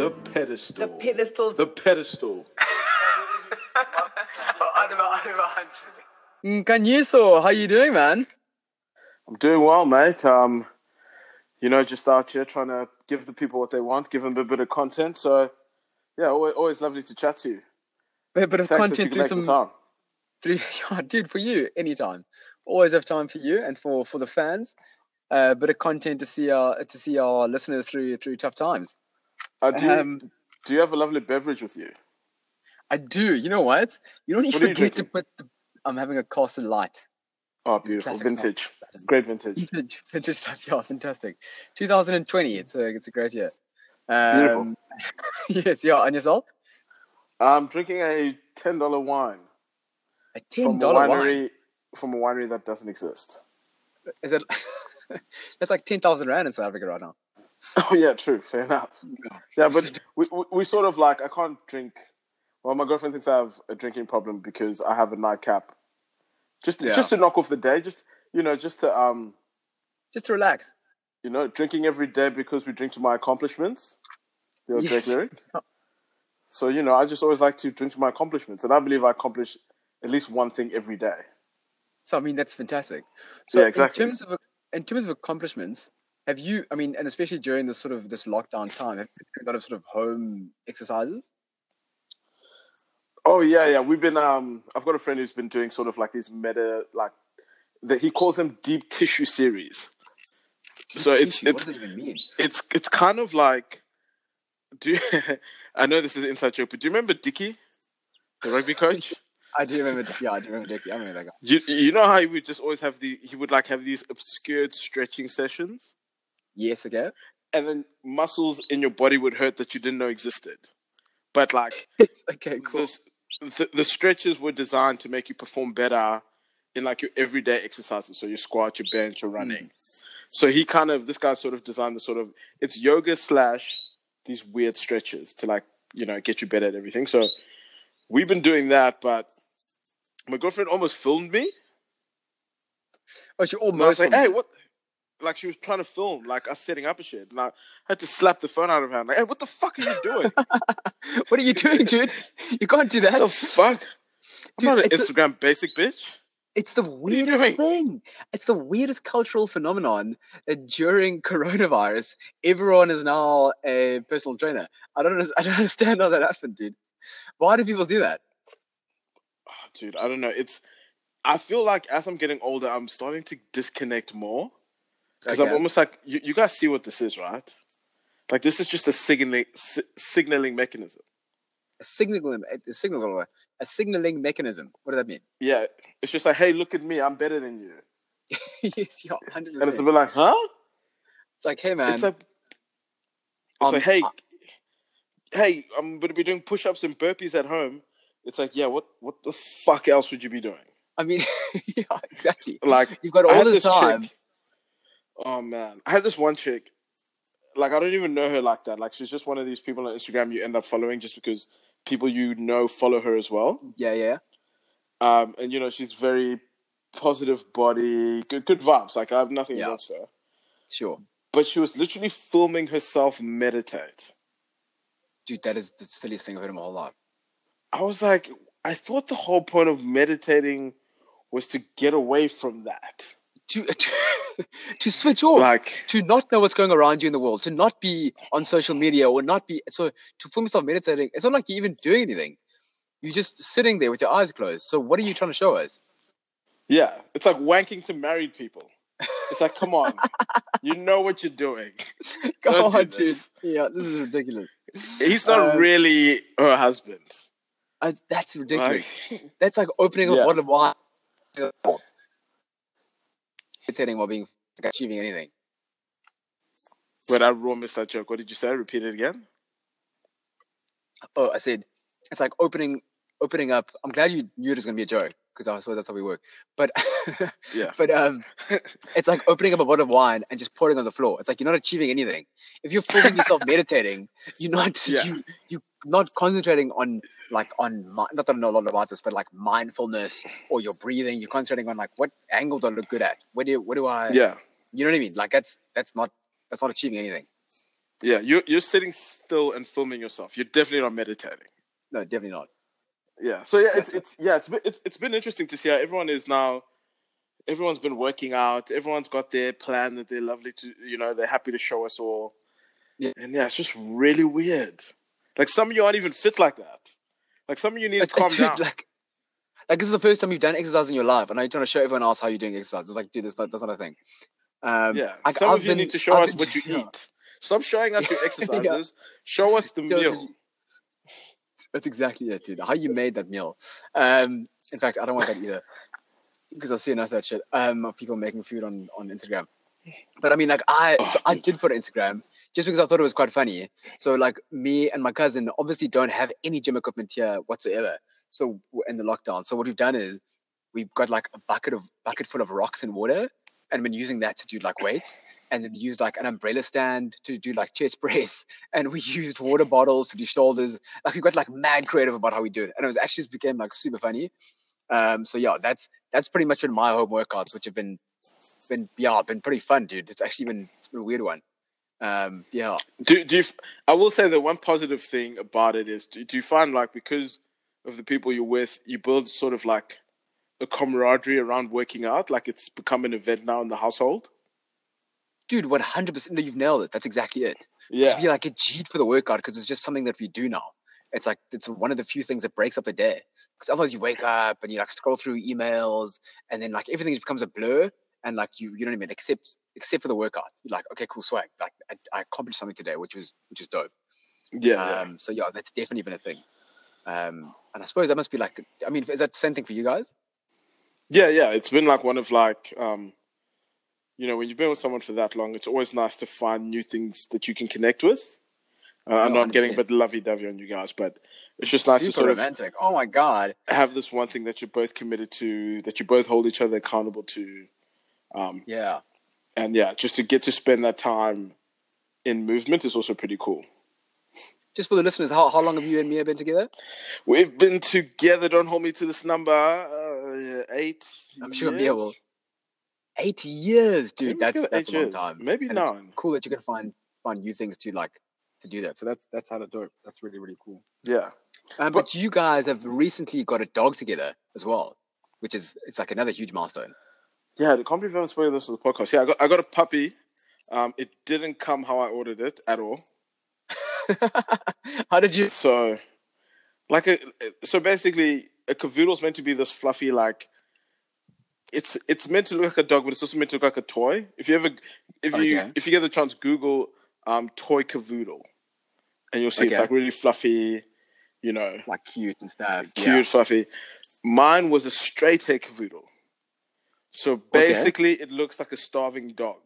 The pedestal. The pedestal. The pedestal. Kanyiso, how you doing, man? I'm doing well, mate. Um, you know, just out here trying to give the people what they want, give them a bit of content. So, yeah, always, always lovely to chat to you. A bit of Thanks that you content could through make the some time. through yeah, dude for you anytime. Always have time for you and for for the fans. A uh, bit of content to see our to see our listeners through through tough times. Uh, do, you, Um, do you have a lovely beverage with you? I do. You know what? You don't even are you get to put. The, I'm having a Castle Lite. Oh, beautiful. Vintage. Great vintage. Vintage, vintage stuff. Yeah, fantastic. 2020. It's a it's a great year. Um, yes. Yeah. And yourself? I'm drinking a $10 wine. A ten dollar dollar wine. From a winery that doesn't exist. Is it? That's like ten thousand rand in South Africa right now. Oh, yeah, true. Fair enough. Yeah, but we, we, we sort of like, I can't drink. Well, my girlfriend thinks I have a drinking problem because I have a nightcap. Just, Yeah. just to knock off the day, just you know, just to um, Just to relax. you know, drinking every day because we drink to my accomplishments. The old Yes. Drake lyric. So you know, I just always like to drink to my accomplishments, and I believe I accomplish at least one thing every day. So I mean, that's fantastic. So Yeah, exactly. in terms of in terms of accomplishments, have you? I mean, and especially during this sort of this lockdown time, have you done a lot of sort of home exercises? Oh yeah, yeah. We've been. Um, I've got a friend who's been doing sort of like these meta, like that. He calls them deep tissue series. So it's it's what does it even mean? it's it's kind of like. Do you, I know this is an inside joke, but do you remember Dicky, the rugby coach? I do remember. Yeah, I do remember Dickie. I remember that guy. You you know how he would just always have the he would like have these obscured stretching sessions, Yes, okay. and then muscles in your body would hurt that you didn't know existed, but like okay, cool. the, the, the stretches were designed to make you perform better in like your everyday exercises. So your squat, your bench, your running. So he kind of this guy sort of designed the sort of it's yoga slash these weird stretches to like you know get you better at everything. So we've been doing that, but my girlfriend almost filmed me. Oh, she And I was almost. like, hey, what? Like she was trying to film like us setting up a shit, and I had to slap the phone out of her. I'm like, hey, what the fuck are you doing? what are you doing, dude? You can't do that. What the fuck? I'm Dude, not an it's a- Instagram basic bitch. It's the weirdest thing. It's the weirdest cultural phenomenon that during coronavirus, everyone is now a personal trainer. I don't, I don't understand how that happened, dude. Why do people do that? Oh, dude, I don't know. It's I feel like as I'm getting older, I'm starting to disconnect more because I'm almost like you, you guys see what this is, right? Like this is just a signaling si- signaling mechanism. a signaling, a signal, a signaling mechanism. What does that mean? Yeah, it's just like, hey, look at me, I'm better than you, yes, yeah, 100%. and it's a bit like, huh? It's like, hey man, It's like, it's Um, like, hey, uh, hey, I'm gonna be doing push-ups and burpees at home. It's like, yeah, what what the fuck else would you be doing? I mean, yeah, exactly. Like, You've got all had this time. Oh man, I had this one chick. Like I don't even know her like that. Like she's just one of these people on Instagram you end up following just because people you know follow her as well. Yeah, yeah. Um, and you know she's very positive body, good good vibes. Like I have nothing Yeah. against her, Sure, but she was literally filming herself meditate. dude. That is the silliest thing I've heard in my whole life. I was like, I thought the whole point of meditating was to get away from that. To to, to switch off. Like, to not know what's going around you in the world, to not be on social media or not be so to film yourself meditating, it's not like you're even doing anything. You're just sitting there with your eyes closed. So what are you trying to show us? yeah, it's like wanking to married people. It's like, come on, you know what you're doing. Go Don't do dude. Yeah, this is ridiculous. He's not Um, really her husband. Uh, that's ridiculous. Like, That's like opening a Yeah. bottle of wine. Meditating while being achieving anything. but I raw missed that joke. What did you say? Repeat it again. Oh, I said it's like opening opening up. I'm glad you knew it was gonna be a joke because I suppose that's how we work. But Yeah. but um, it's like opening up a bottle of wine and just pouring on the floor. It's like you're not achieving anything. If you're filming yourself meditating, you're not Yeah. you you not concentrating on like on not that I know a lot about this, but like mindfulness or your breathing. You're concentrating on like what angle do I look good at? Where do what do I? yeah. You know what I mean? Like that's that's not that's not achieving anything. Yeah, you're you're sitting still and filming yourself. You're definitely not meditating. No, definitely not. Yeah. So yeah, it's it's yeah, it's been, it's it's been interesting to see how everyone is now. Everyone's been working out. Everyone's got their plan that they're lovely to, you know, they're happy to show us all. Yeah. And yeah, it's just really weird. Like some of you aren't even fit like that. Like some of you need to calm dude, down. like, like this is the first time you've done exercise in your life, and now you're trying to show everyone else how you're doing exercise. It's like, dude, that's not, that's not a thing. Um, yeah. like, some I've of you been- need to show I've us been- what you yeah. eat. Stop showing us your exercises. Show us the Show meal. you- That's exactly it, dude. How you made that meal. Um, in fact, I don't want that either because I see enough of that shit. Um, of people making food on on Instagram. But I mean, like I, Oh, so I did put it Instagram just because I thought it was quite funny. So like me and my cousin obviously don't have any gym equipment here whatsoever. So in the lockdown, so what we've done is we've got like a bucket of bucket full of rocks and water, and been using that to do like weights, and then used like an umbrella stand to do like chest press, and we used water bottles to do shoulders. Like we got like mad creative about how we do it, and it was actually just became like super funny. Um, so yeah, that's that's pretty much been my home workouts, which have been been yeah, been pretty fun, dude. It's actually been it's been a weird one. Um, yeah, Do, do you, I will say the one positive thing about it is do, do you find like because of the people you're with, you build sort of like a camaraderie around working out, like it's become an event now in the household. dude, one hundred percent. No, you've nailed it. That's exactly it. Yeah, Just be like a G for the workout because it's just something that we do now. It's like it's one of the few things that breaks up the day. Because otherwise, you wake up and you like scroll through emails, and then like everything just becomes a blur, and like you you don't even accept except for the workout. You're like, okay, cool, swag. Like I, I accomplished something today, which was which is dope. yeah, yeah. Um, so yeah, that's definitely been a thing. Um, and I suppose that must be like, I mean, is that the same thing for you guys? Yeah, yeah, it's been like one of like, um, you know, when you've been with someone for that long, it's always nice to find new things that you can connect with. Uh, I know I'm getting a bit lovey-dovey on you guys, but it's just nice to Super sort of romantic. Oh my god. have this one thing that you're both committed to, that you both hold each other accountable to, um, Yeah. and yeah, just to get to spend that time in movement is also pretty cool. Just for the listeners, how, how long have you and Mia been together? We've been together. Don't hold me to this number. Uh, eight. I'm sure Mia years? will. Eight years, dude. Maybe That's that's a long years. time. Maybe And nine. Cool that you can find find new things to like to do that. So that's that's how to do it. That's really really cool. Yeah. Um, but you guys have recently got a dog together as well, which is it's like another huge milestone. Yeah, the I haven't this on the podcast. Yeah, I got I got a puppy. Um, it didn't come how I ordered it at all. how did you? So, like a so basically, a cavoodle is meant to be this fluffy like. It's it's meant to look like a dog, but it's also meant to look like a toy. If you ever, if you if you get the chance, Google um toy cavoodle, and you'll see it's like really fluffy, you know, Like cute and stuff. cute, Yeah. fluffy. Mine was a straight hair cavoodle. So basically, it looks like a starving dog,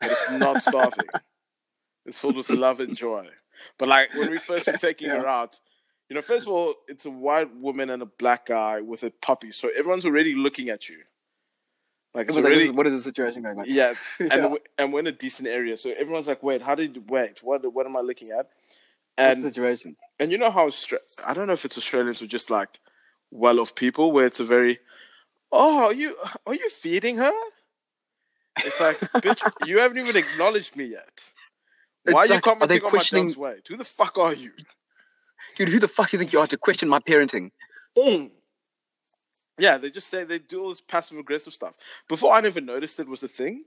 but it's not starving. it's filled with love and joy. But like when we first were taking her out, you know, first of all, it's a white woman and a black guy with a puppy, so everyone's already looking at you. Like it's was like, what is the situation going on? yeah, and Yeah. and we're in a decent area, so everyone's like, "Wait, how did you wait? What what am I looking at?" What's And the situation? and you know how Austra- I don't know if it's Australians or just like well-off people, where it's a very, oh, are you are you feeding her? It's like, bitch, you haven't even acknowledged me yet. It's Why are you like, are they commenting on my questioning- dog's weight? Who the fuck are you? Dude, who the fuck do you think you are to question my parenting? Mm. Yeah, they just say they do all this passive aggressive stuff. Before I never noticed it was a thing.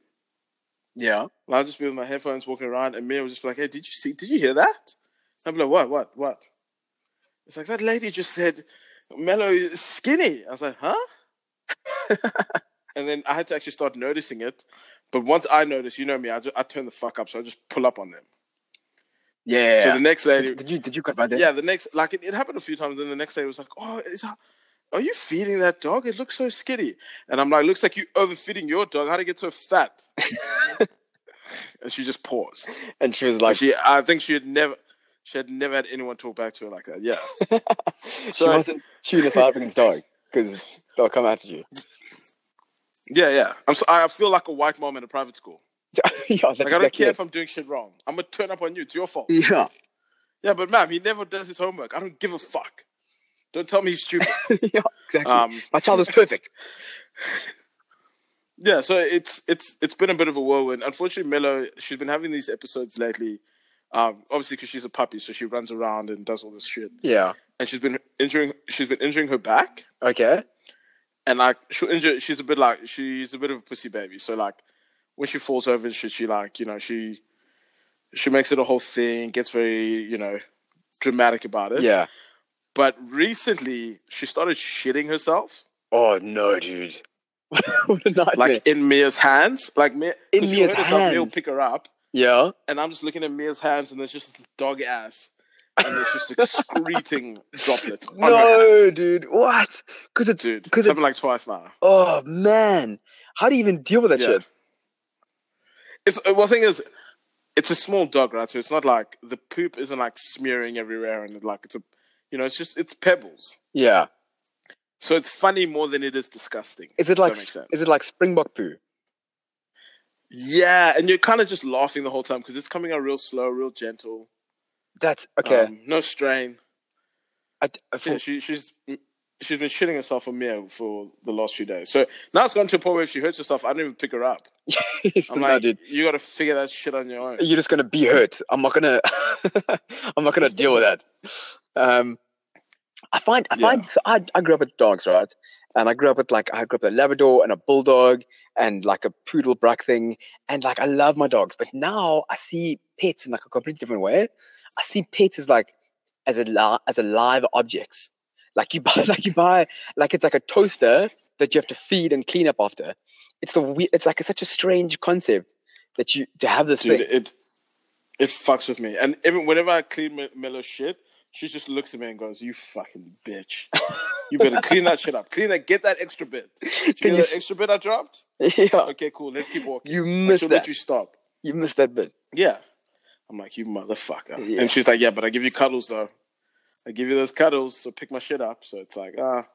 Yeah. And I'll just be with my headphones walking around, and Mia was just like, "Hey, did you see? Did you hear that?" I'm like, "What? What? What?" It's like that lady just said, "Mello is skinny." I was like, "Huh?" and then I had to actually start noticing it. But once I notice, you know me, I just I turn the fuck up, so I just pull up on them. Yeah. So the next lady, did, did you did you cut by that? yeah, the next like it, it happened a few times. Then the next day it was like, "Oh, is that, are you feeding that dog? It looks so skinny." And I'm like, "Looks like you overfeeding your dog. How would it get so fat?" and she just paused. And she was Like like, she, I think she had never, she had never had anyone talk back to her like that. Yeah, she so- wasn't shooting a South African's dog because they'll come after you. Yeah, yeah. I'm. So, I feel like a white mom in a private school. yeah, Like I don't care if I'm doing shit wrong. I'm gonna turn up on you. It's your fault. Yeah. Yeah, but ma'am, he never does his homework. I don't give a fuck. Don't tell me he's stupid. yeah, exactly. Um, My child is perfect. yeah, so it's it's it's been a bit of a whirlwind. Unfortunately, Mello, she's been having these episodes lately Um, obviously, because she's a puppy, so she runs around and does all this shit. Yeah. And she's been injuring. She's been injuring her back, Okay. And like she'll injure. She's a bit like she's a bit of a pussy baby. So like when she falls over and shit, she like you know she she makes it a whole thing. Gets very you know dramatic about it. Yeah. But recently, she started shitting herself, Oh no, dude. what a nightmare. like in Mia's hands. Like Mia, In Mia's Mia will pick her up, yeah. and I'm just looking at Mia's hands, and there's just dog ass, and there's just excreting droplet. on her hand. No, dude. What? Because it's dude. because It's it's like twice now. oh man. How do you even deal with that Yeah. shit? It's uh, well, the thing is, it's a small dog, right? So it's not like the poop isn't like smearing everywhere, and like it's a, you know, it's just it's pebbles. Yeah. So it's funny more than it is disgusting. Is it like that makes sense. is it like springbok poo? Yeah, and you're kind of just laughing the whole time because it's coming out real slow, real gentle. That's okay. Um, no strain. I, I, yeah, she, she's she's been shitting herself on Mia for the last few days. So now it's gone to a point where if she hurts herself, I don't even pick her up. I'm like, you got to figure that shit on your own. You're just gonna be hurt. I'm not gonna. I'm not gonna deal with that. Um, I find I Yeah. find I I grew up with dogs, right? And I grew up with like I grew up with a Labrador and a Bulldog and like a Poodle Brack thing, and like I love my dogs. But now I see pets in like a completely different way. I see pets as like as a li- as a live objects. Like you buy like you buy like it's like a toaster that you have to feed and clean up after. It's the we- it's like it's such a strange concept that you to have this Dude, thing. it it fucks with me. And even whenever I clean Me- Mellow shit, she just looks at me and goes, "You fucking bitch! You better clean that shit up. Clean that. Get that extra bit. Did you you- that extra bit I dropped? yeah, Okay, cool. Let's keep walking. you I missed that. let you stop. You missed that bit. Yeah. I'm like, you motherfucker. Yeah. And she's like, yeah, but I give you cuddles though. I give you those cuddles, so pick my shit up. So it's like, ah,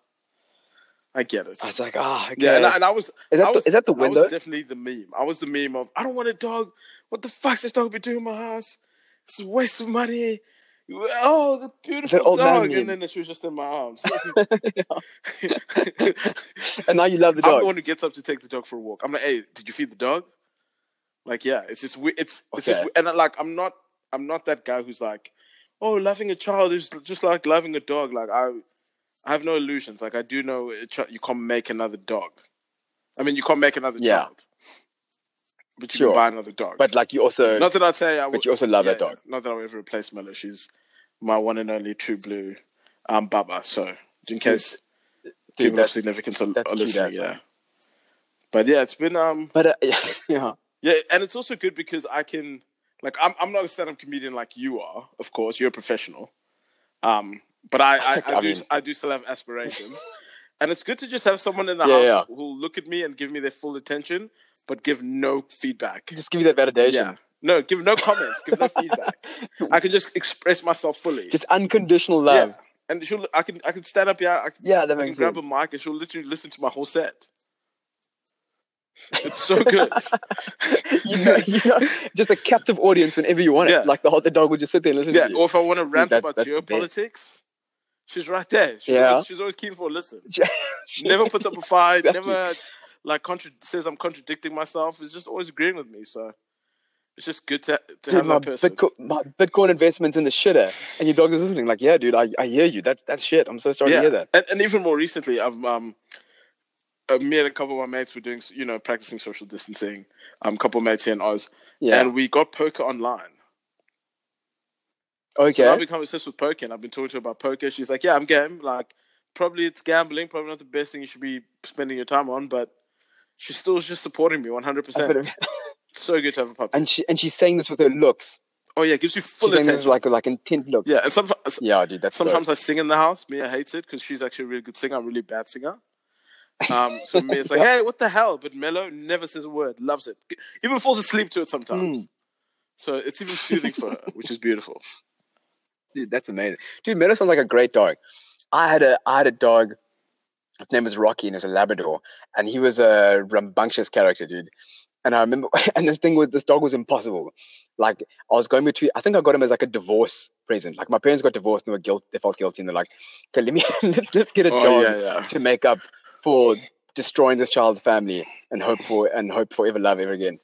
I get it. I was like, ah, okay. Yeah, and I, and I was. is that I the, is that the I window? was definitely the meme. I was the meme of, I don't want a dog. What the fuck's this dog be doing in my house? It's a waste of money. Oh, the beautiful old dog. And then she was just in my arms. and now you love the dog. I'm the one who gets up to take the dog for a walk. I'm like, hey, did you feed the dog? Like, yeah, it's just we- it's it's just Okay. and I, like I'm not I'm not that guy who's like, oh, loving a child is just like loving a dog. Like I I have no illusions. Like I do know you can't make another dog. I mean, you can't make another Yeah. child, but you Sure. can buy another dog. but like you also, not that I'd say I would. but you also love yeah, that dog. Not that I'll ever replace Miller. She's my one and only true blue um, Baba. So in case dude, people of significance are, are listening, yeah. But yeah, it's been um but uh, yeah, yeah, and it's also good because I can like I'm I'm not a stand up comedian like you are, of course. You're a professional. Um but I I, I, I do mean- I do still have aspirations. and it's good to just have someone in the Yeah, house who'll look at me and give me their full attention, but give no feedback. just give you that validation. Yeah. No, give no comments, give no feedback. I can just express myself fully. Just unconditional love. Yeah. And she'll I can I can stand up here, I can, Yeah, that I can makes grab sense. a mic and she'll literally listen to my whole set. It's so good. you know, you know, just a captive audience whenever you want it. Yeah. Like the the dog would just sit there and listen Yeah, or if I want to rant that's- about that's geopolitics, she's right there. She's, Yeah. always, she's always keen for a listen. Never puts up a fight. Exactly. Never like contra- says I'm contradicting myself. It's just always agreeing with me. So it's just good to to Dude, have my, that person. Bitcoin, my Bitcoin investments in the shitter, and your dog's listening. Like, yeah, dude, I, I hear you. That's that's shit. I'm so sorry yeah, to hear that. And, and even more recently, I've um, uh, me and a couple of my mates were doing you know practicing social distancing. Um, couple of mates here in Oz, Yeah. and we got poker online. So okay. I've become obsessed with poker, and I've been talking to her about poker. She's like, "Yeah, I'm game. Like, probably it's gambling. Probably not the best thing you should be spending your time on, but she's still just supporting me 100%. of- So good to have a puppy. and she and she's saying this with her looks. oh yeah, it gives you full She's attention. like like intent looks. yeah, and sometimes Yeah, dude, that's sometimes I sing in the house. Mia hates it because she's actually a really good singer. I'm a really bad singer. Um, so Mia's like, "Hey, what the hell?" But Mello never says a word. Loves it. Even falls asleep to it sometimes. Mm. So it's even soothing for her, which is beautiful. Dude, that's amazing. Dude, Meadow sounds like a great dog. I had a I had a dog. His name was Rocky, and he was a Labrador, and he was a rambunctious character, dude. And I remember, and this thing was this dog was impossible. Like I was going between. I think I got him as like a divorce present. Like my parents got divorced, and they were guilt. They felt guilty, and they're like, "Okay, let me let's let's get a Oh dog yeah, yeah. to make up for destroying this child's family and hope for and hope for ever love ever again."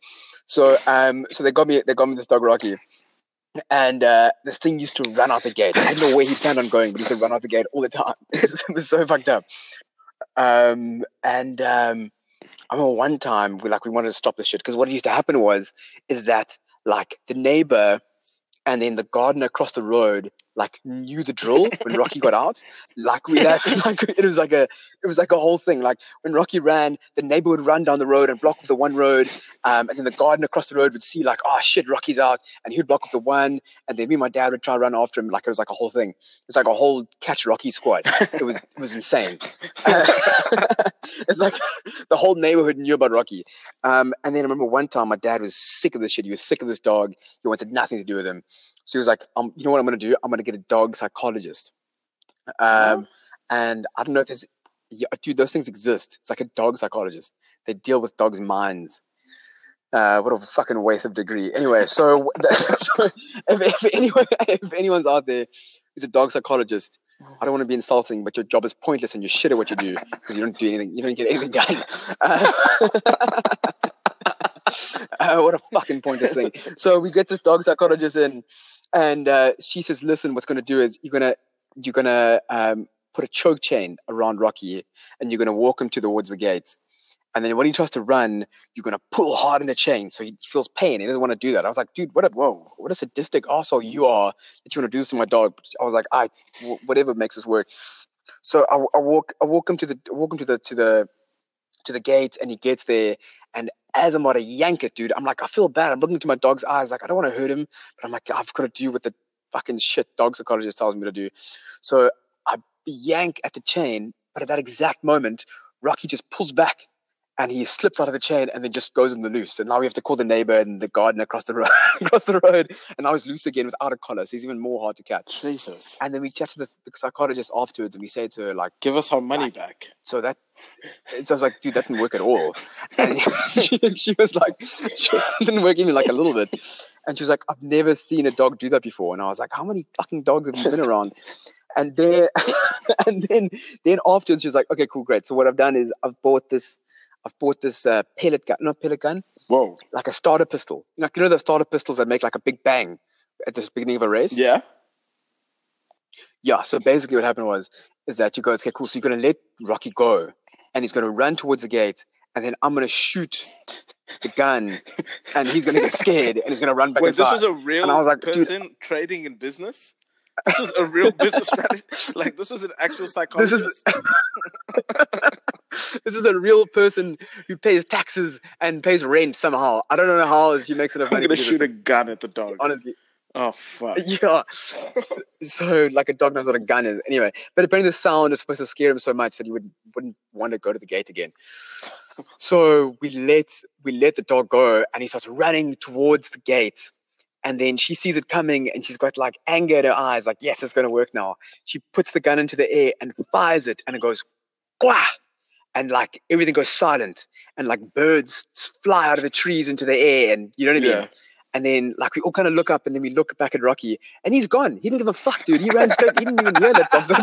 So um, so they got me they got me this dog Rocky, and uh, this thing used to run out the gate. I don't know where he planned on going, but he used to run out the gate all the time. it was so fucked up. Um, and um, I remember one time we like we wanted to stop this shit because what used to happen was is that like the neighbor and then the gardener across the road like knew the drill when Rocky got out. Like we had, like it was like a it was like a whole thing. Like when Rocky ran, the neighbor would run down the road and block off the one road, um, and then the garden across the road would see like, oh shit, Rocky's out, and he'd block off the one, and then me and my dad would try to run after him. Like it was like a whole thing. It was like a whole catch Rocky squad. It was it was insane. it's like the whole neighborhood knew about Rocky. Um, and then I remember one time my dad was sick of this shit. He was sick of this dog. He wanted nothing to do with him. So he was like, um, you know what I'm going to do? I'm going to get a dog psychologist. Um, and I don't know if there's, yeah, dude, those things exist. It's like a dog psychologist. They deal with dogs' minds. Uh, what a fucking waste of degree. Anyway, so, so if, if, anyone, if anyone's out there who's a dog psychologist, I don't want to be insulting, but your job is pointless and you're shit at what you do because you don't do anything. You don't get anything done. Uh, uh, what a fucking pointless thing. So we get this dog psychologist in, and uh, she says, "Listen, what's going to do is you're gonna you're gonna um, put a choke chain around Rocky, and you're gonna walk him towards the gates." And then when he tries to run, you're gonna pull hard in the chain, so he feels pain. He doesn't want to do that. I was like, dude, what a whoa, what a sadistic asshole you are that you want to do this to my dog. I was like, I whatever makes this work. So I, I walk, I walk him to the, walk him to the, to the, to the gate, and he gets there, and as I'm about to yank it, dude, I'm like, I feel bad. I'm looking into my dog's eyes, like I don't want to hurt him, but I'm like, I've got to do what the fucking shit dog psychologist tells me to do. So yank at the chain, but at that exact moment, Rocky just pulls back and he slips out of the chain and then just goes in the loose. And now we have to call the neighbor and the gardener across the road, across the road. And now he's loose again without a collar, so he's even more hard to catch. Jesus. And then we chat to the, the psychologist afterwards, and we say to her like, "Give us our money back." So that, so I was like, "Dude, that didn't work at all." And she, was like, "It didn't work even like a little bit." And she was like, "I've never seen a dog do that before." And I was like, "How many fucking dogs have you been around?" And then, and then, then afterwards, she was like, "Okay, cool, great. So what I've done is I've bought this." I've bought this uh, pellet gun, not pellet gun. Whoa. Like a starter pistol. Like, you know, the starter pistols that make like a big bang at the beginning of a race? Yeah. Yeah. So basically, what happened was, is that you go, okay, cool. So you're going to let Rocky go and he's going to run towards the gate and then I'm going to shoot the gun and he's going to get scared and he's going to run back Wait, inside. this was a real and I was like, person Dude, trading in business? This was a real business strategy. Like, this was an actual psychologist. This is this is a real person who pays taxes and pays rent somehow. I don't know how he makes enough I'm money. going to to shoot a gun at the dog. Honestly, Oh, fuck. yeah. So like a dog knows what a gun is. Anyway, but apparently the sound is supposed to scare him so much that he would wouldn't want to go to the gate again. So we let we let the dog go, and he starts running towards the gate. And then she sees it coming, and she's got like anger in her eyes, like yes, it's going to work now. She puts the gun into the air and fires it, and it goes, Gwah! and like everything goes silent, and like birds fly out of the trees into the air, and you know what I mean. Yeah. And then like we all kind of look up and then we look back at Rocky and he's gone. He didn't give a fuck, dude. He ran straight. He didn't even hear that pistol.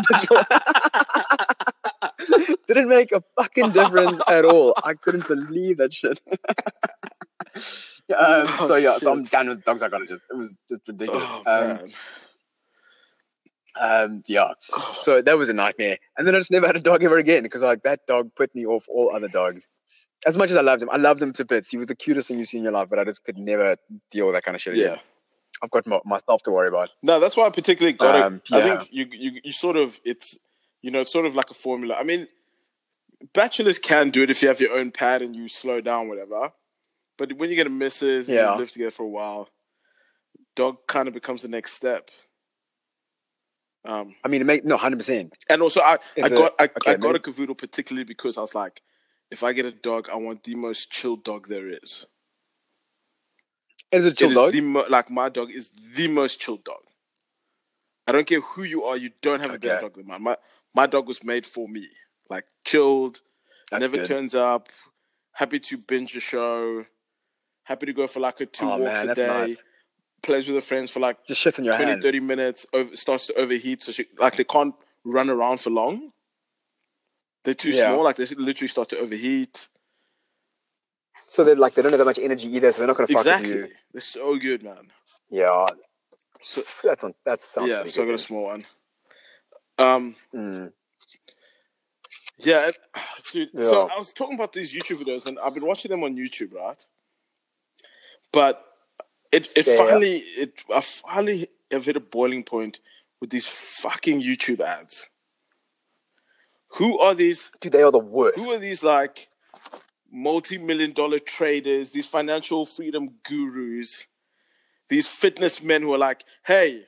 didn't make a fucking difference at all. I couldn't believe that shit. um, so yeah, so I'm shit. done with dogs. I got it. Just it was just ridiculous. Oh, um, um, yeah. So that was a nightmare. And then I just never had a dog ever again because like that dog put me off all other dogs. As much as I loved him, I loved him to bits. He was the cutest thing you've seen in your life, but I just could never deal with that kind of shit again. Yeah. I've got my, myself to worry about. No, that's why I particularly got Um, it. I yeah. think you, you you sort of it's you know it's sort of like a formula. I mean, bachelors can do it if you have your own pad and you slow down, whatever. But when you get a missus and Yeah. you live together for a while, dog kind of becomes the next step. Um, I mean, it make no hundred percent. and also I, I Is it- got I, okay, I got a cavoodle particularly because I was like, if I get a dog, I want the most chill dog there is. Is it It chill is dog? the mo- like my dog is the most chill dog. I don't care who you are, you don't have a better Okay. dog than mine. My my dog was made for me. Like chilled, That's never good. turns up, happy to binge a show, happy to go for like a two Oh, walks man, a day, nice. plays with her friends for like Just shit in your 20, hand. 30 minutes, over, starts to overheat. So she like they can't run around for long. They're too Yeah. small, like they literally start to overheat. So they're like they don't have that much energy either, so they're not going to fuck with Exactly. you. They're so good, man. Yeah, So, That's on. That sounds. yeah, so I got a small one. Um, Mm. yeah, dude. So I was talking about these YouTube videos, and I've been watching them on YouTube, right? But it it finally it I finally have hit a boiling point with these fucking YouTube ads. Who are these? Dude, they are the worst. Who are these like multi-million dollar traders? These financial freedom gurus? These fitness men who are like, "Hey,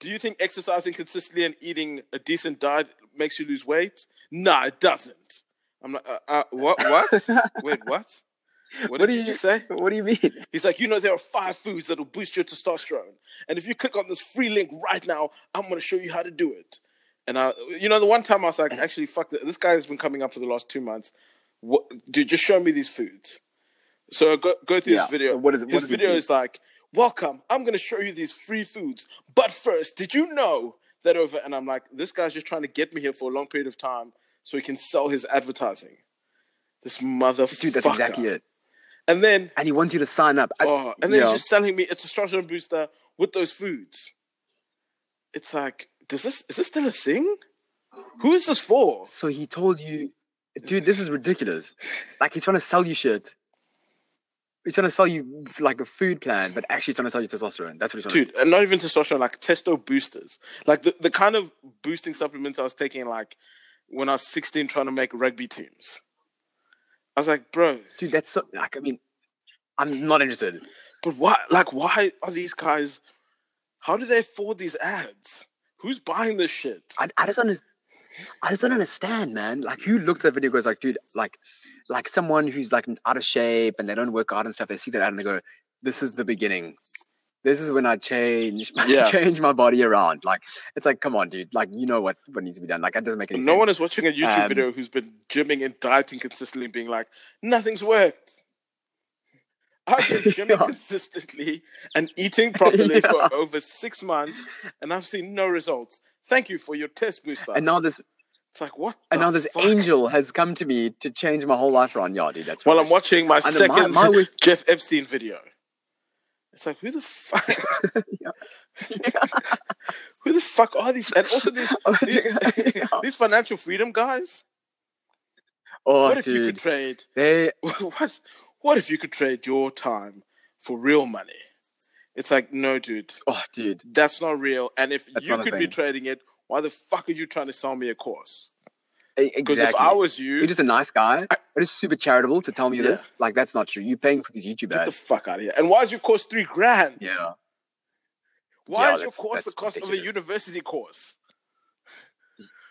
do you think exercising consistently and eating a decent diet makes you lose weight? Nah, it doesn't." I'm like, uh, uh, "What? What? Wait, what? What, What did do you you- say?" What do you mean? He's like, you know, there are five foods that'll boost your testosterone, and if you click on this free link right now, I'm going to show you how to do it. And I, you know, the one time I was like, actually, fuck that. This guy has been coming up for the last two months. What, dude, just show me these foods. So go go through Yeah. this video. What is it- His this video is like, welcome. I'm going to show you these free foods, but first, did you know that over? And I'm like, this guy's just trying to get me here for a long period of time so he can sell his advertising. This motherfucker. Dude, that's exactly it. And then And he wants you to sign up. I- Oh, and then yeah. he's just selling me a testosterone booster with those foods. It's like, does this is this still a thing? Who is this for? So he told you, dude, this is ridiculous. Like he's trying to sell you shit. He's trying to sell you like a food plan, but actually trying to sell you testosterone. That's what he's trying Dude, and not even testosterone, like testo boosters. Like the, the kind of boosting supplements I was taking like when I was 16 trying to make rugby teams. I was like, bro. Dude, that's so like I mean, I'm not interested. but why like why are these guys how do they afford these ads? Who's buying this shit? I, I just don't. I just don't understand, man. Like, who looks at video and goes like, dude, like, like someone who's like out of shape and they don't work out and stuff. They see that ad and they go, "This is the beginning. This is when I change, Yeah. change my body around." Like, it's like, come on, dude. Like, you know what what needs to be done. Like, that doesn't make any no sense. No one is watching a YouTube Um, video who's been gymming and dieting consistently, and being like, nothing's worked. I've been gymming Yeah. consistently and eating properly Yeah. for over six months, and I've seen no results. Thank you for your test booster. and now this, it's like what? and now this fuck? angel has come to me to change my whole life around. Yeah, dude, that's well. I'm watching my And my- second my worst- Jeff Epstein video, it's like who the fuck? who the fuck are these? And also these oh, these, Yeah. these financial freedom guys. oh, what if you could dude, trade they what, what if you could trade your time for real money? It's like, no, dude, oh, dude. that's not real. And if That's you could be trading it, why the fuck are you trying to sell me a course? Because Exactly. if I was you, You're just a nice guy, but it's super charitable to tell me Yeah. this. Like that's not true. You're paying for these YouTube ads. get the fuck out of here. And why is your course three grand? yeah. Why Yeah, is your course the that's cost of a university course?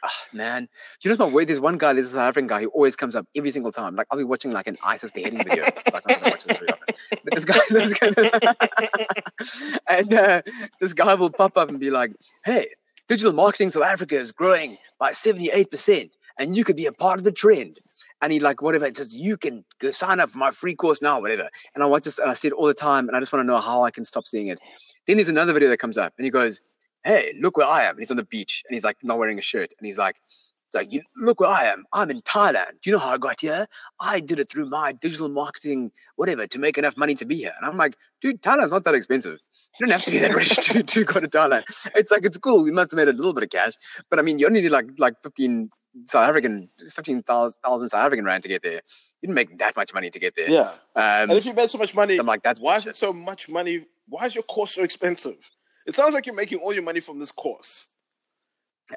Ah, man, do you know what's my way? There's one guy, there's a South African guy who always comes up every single time. Like I'll be watching like an ISIS beheading video. like, I'm watching it very often. But this guy, this guy, and uh, this guy will pop up and be like, "Hey, digital marketing in South Africa is growing by 78 percent, and you could be a part of the trend." And he like whatever it says, you can go sign up for my free course now, whatever. And I watch this and I see it all the time, and I just want to know how I can stop seeing it. Then there's another video that comes up, and he goes, hey, look where I am. And he's on the beach and he's like not wearing a shirt. And he's like, it's like, you look where I am. I'm in Thailand. Do you know how I got here? I did it through my digital marketing, whatever, to make enough money to be here. And I'm like, dude, Thailand's not that expensive. You don't have to be that rich to, to go to Thailand. It's like, it's cool. You must have made a little bit of cash. But I mean, you only need like like 15 South African, 15,000 South African rand to get there. You didn't make that much money to get there. Yeah. Um, And if you made so much money, so I'm like, that's why is it so much money? Why is your course so expensive? It sounds like you're making all your money from this course.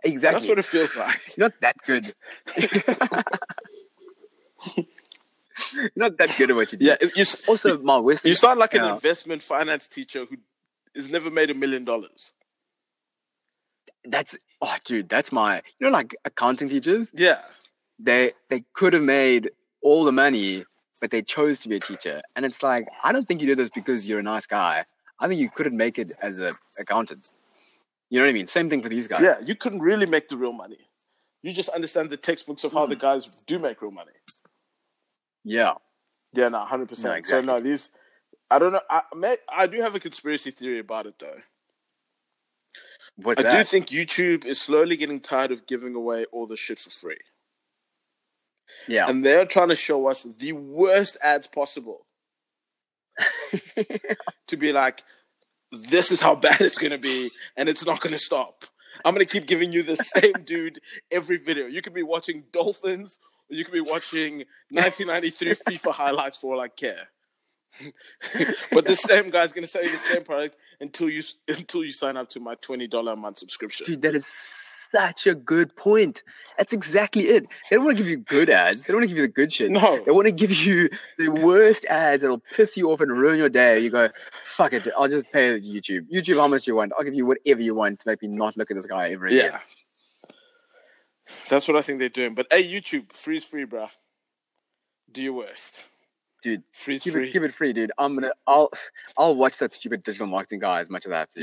Exactly. That's what it feels like. You're not that good. You're not that good at what you do. Yeah, you, Also, my West. you sound like an Yeah. investment finance teacher who has never made a million dollars. That's oh, dude. That's my. You know, like accounting teachers. Yeah. They they could have made all the money, but they chose to be a teacher. And it's like I don't think you did this because you're a nice guy. I think you couldn't make it as an accountant. You know what I mean? Same thing for these guys. Yeah, you couldn't really make the real money. You just understand the textbooks of how Hmm. the guys do make real money. Yeah. Yeah, no, hundred percent. No, exactly. So no, these. I don't know. I may, I do have a conspiracy theory about it though. What's I that? do think YouTube is slowly getting tired of giving away all the shit for free, yeah. and they're trying to show us the worst ads possible. to be like, this is how bad it's gonna be, and it's not gonna stop. I'm gonna keep giving you the same dude every video. You could be watching Dolphins, or you could be watching 1993 FIFA highlights for all I care. But the same guy's gonna sell you the same product until you until you sign up to my twenty dollar a month subscription. Dude, that is such a good point. That's exactly it. They don't want to give you good ads. They don't want to give you the good shit. No. They want to give you the worst ads that'll piss you off and ruin your day. You go, fuck it. I'll just pay YouTube. YouTube, how much you want? I'll give you whatever you want to make me not look at this guy ever again. Yeah, that's what I think they're doing. But hey, YouTube, freeze free, bruh. Do your worst, Dude, freeze give free. it, it free, dude. I'm gonna, I'll, I'll watch that stupid digital marketing guy as much as I have to.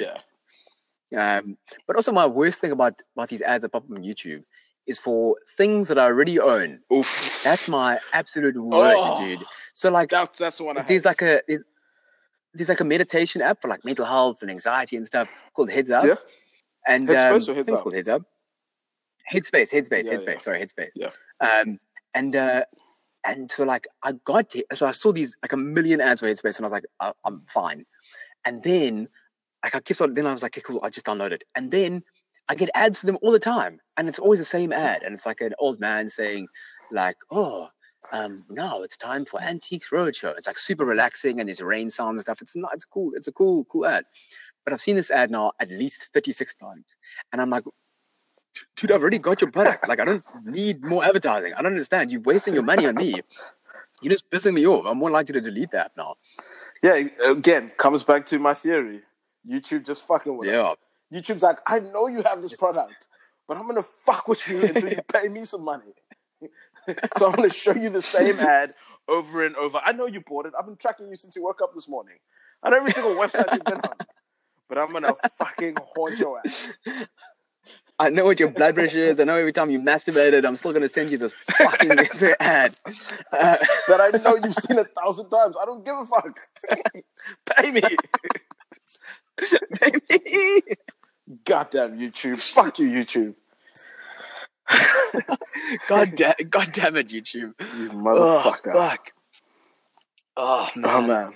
yeah, Um, but also, my worst thing about about these ads that pop up on YouTube is for things that I already own. oof. That's my absolute worst, Oh. dude. So like, that's that's the one I have there's hate. like a there's, there's like a meditation app for like mental health and anxiety and stuff called Heads Up. Yeah. And Headspace um, or Heads I think it's Up? called Heads Up. Headspace, Headspace, Yeah, Headspace. yeah. Sorry, Headspace. Yeah. Um, and uh, and so like I got it. So I saw these like a million ads for Headspace, and I was like, I- I'm fine. And then like I kept on. Then I was like, okay, cool. I just downloaded. And then I get ads for them all the time, and it's always the same ad, and it's like an old man saying, like, oh. Um, now it's time for Antiques Roadshow. It's like super relaxing and there's rain sound and stuff. It's not, it's cool. It's a cool, cool ad. But I've seen this ad now at least 36 times. And I'm like, dude, I've already got your product. Like, I don't need more advertising. I don't understand. You're wasting your money on me. You're just pissing me off. I'm more likely to delete that now. Yeah, again, comes back to my theory. YouTube just fucking with Yeah. us. YouTube's like, I know you have this product, but I'm gonna fuck with you until you pay me some money. so I'm gonna show you the same ad over and over. I know you bought it. I've been tracking you since you woke up this morning. I know every single website you've been on. But I'm gonna fucking haunt your ass. I know what your blood pressure is. I know every time you masturbated, I'm still going to send you this fucking ad. Uh, That I know you've seen a thousand times. I don't give a fuck. pay me. baby. Goddamn YouTube. Fuck you, YouTube. God, da- God damn it, YouTube. You Oh, motherfucker. fuck. Oh, man. Oh man.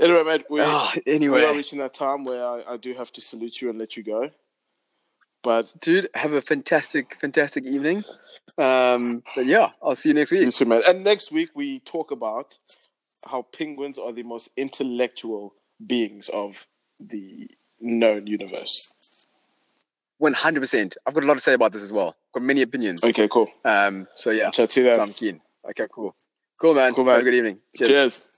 Anyway, mate, we, Oh, we are reaching that time where I, I do have to salute you and let you go. But dude, have a fantastic, fantastic evening. Um, but yeah, I'll see you next you week. too, man. And next week we talk about how penguins are the most intellectual beings of the known universe. 100%. I've got a lot to say about this as well. Got many opinions. Okay, cool. Um, so yeah, Chat to you so. I'm keen. Okay, cool. Cool, man. Cool, Have a good evening. Cheers. Cheers.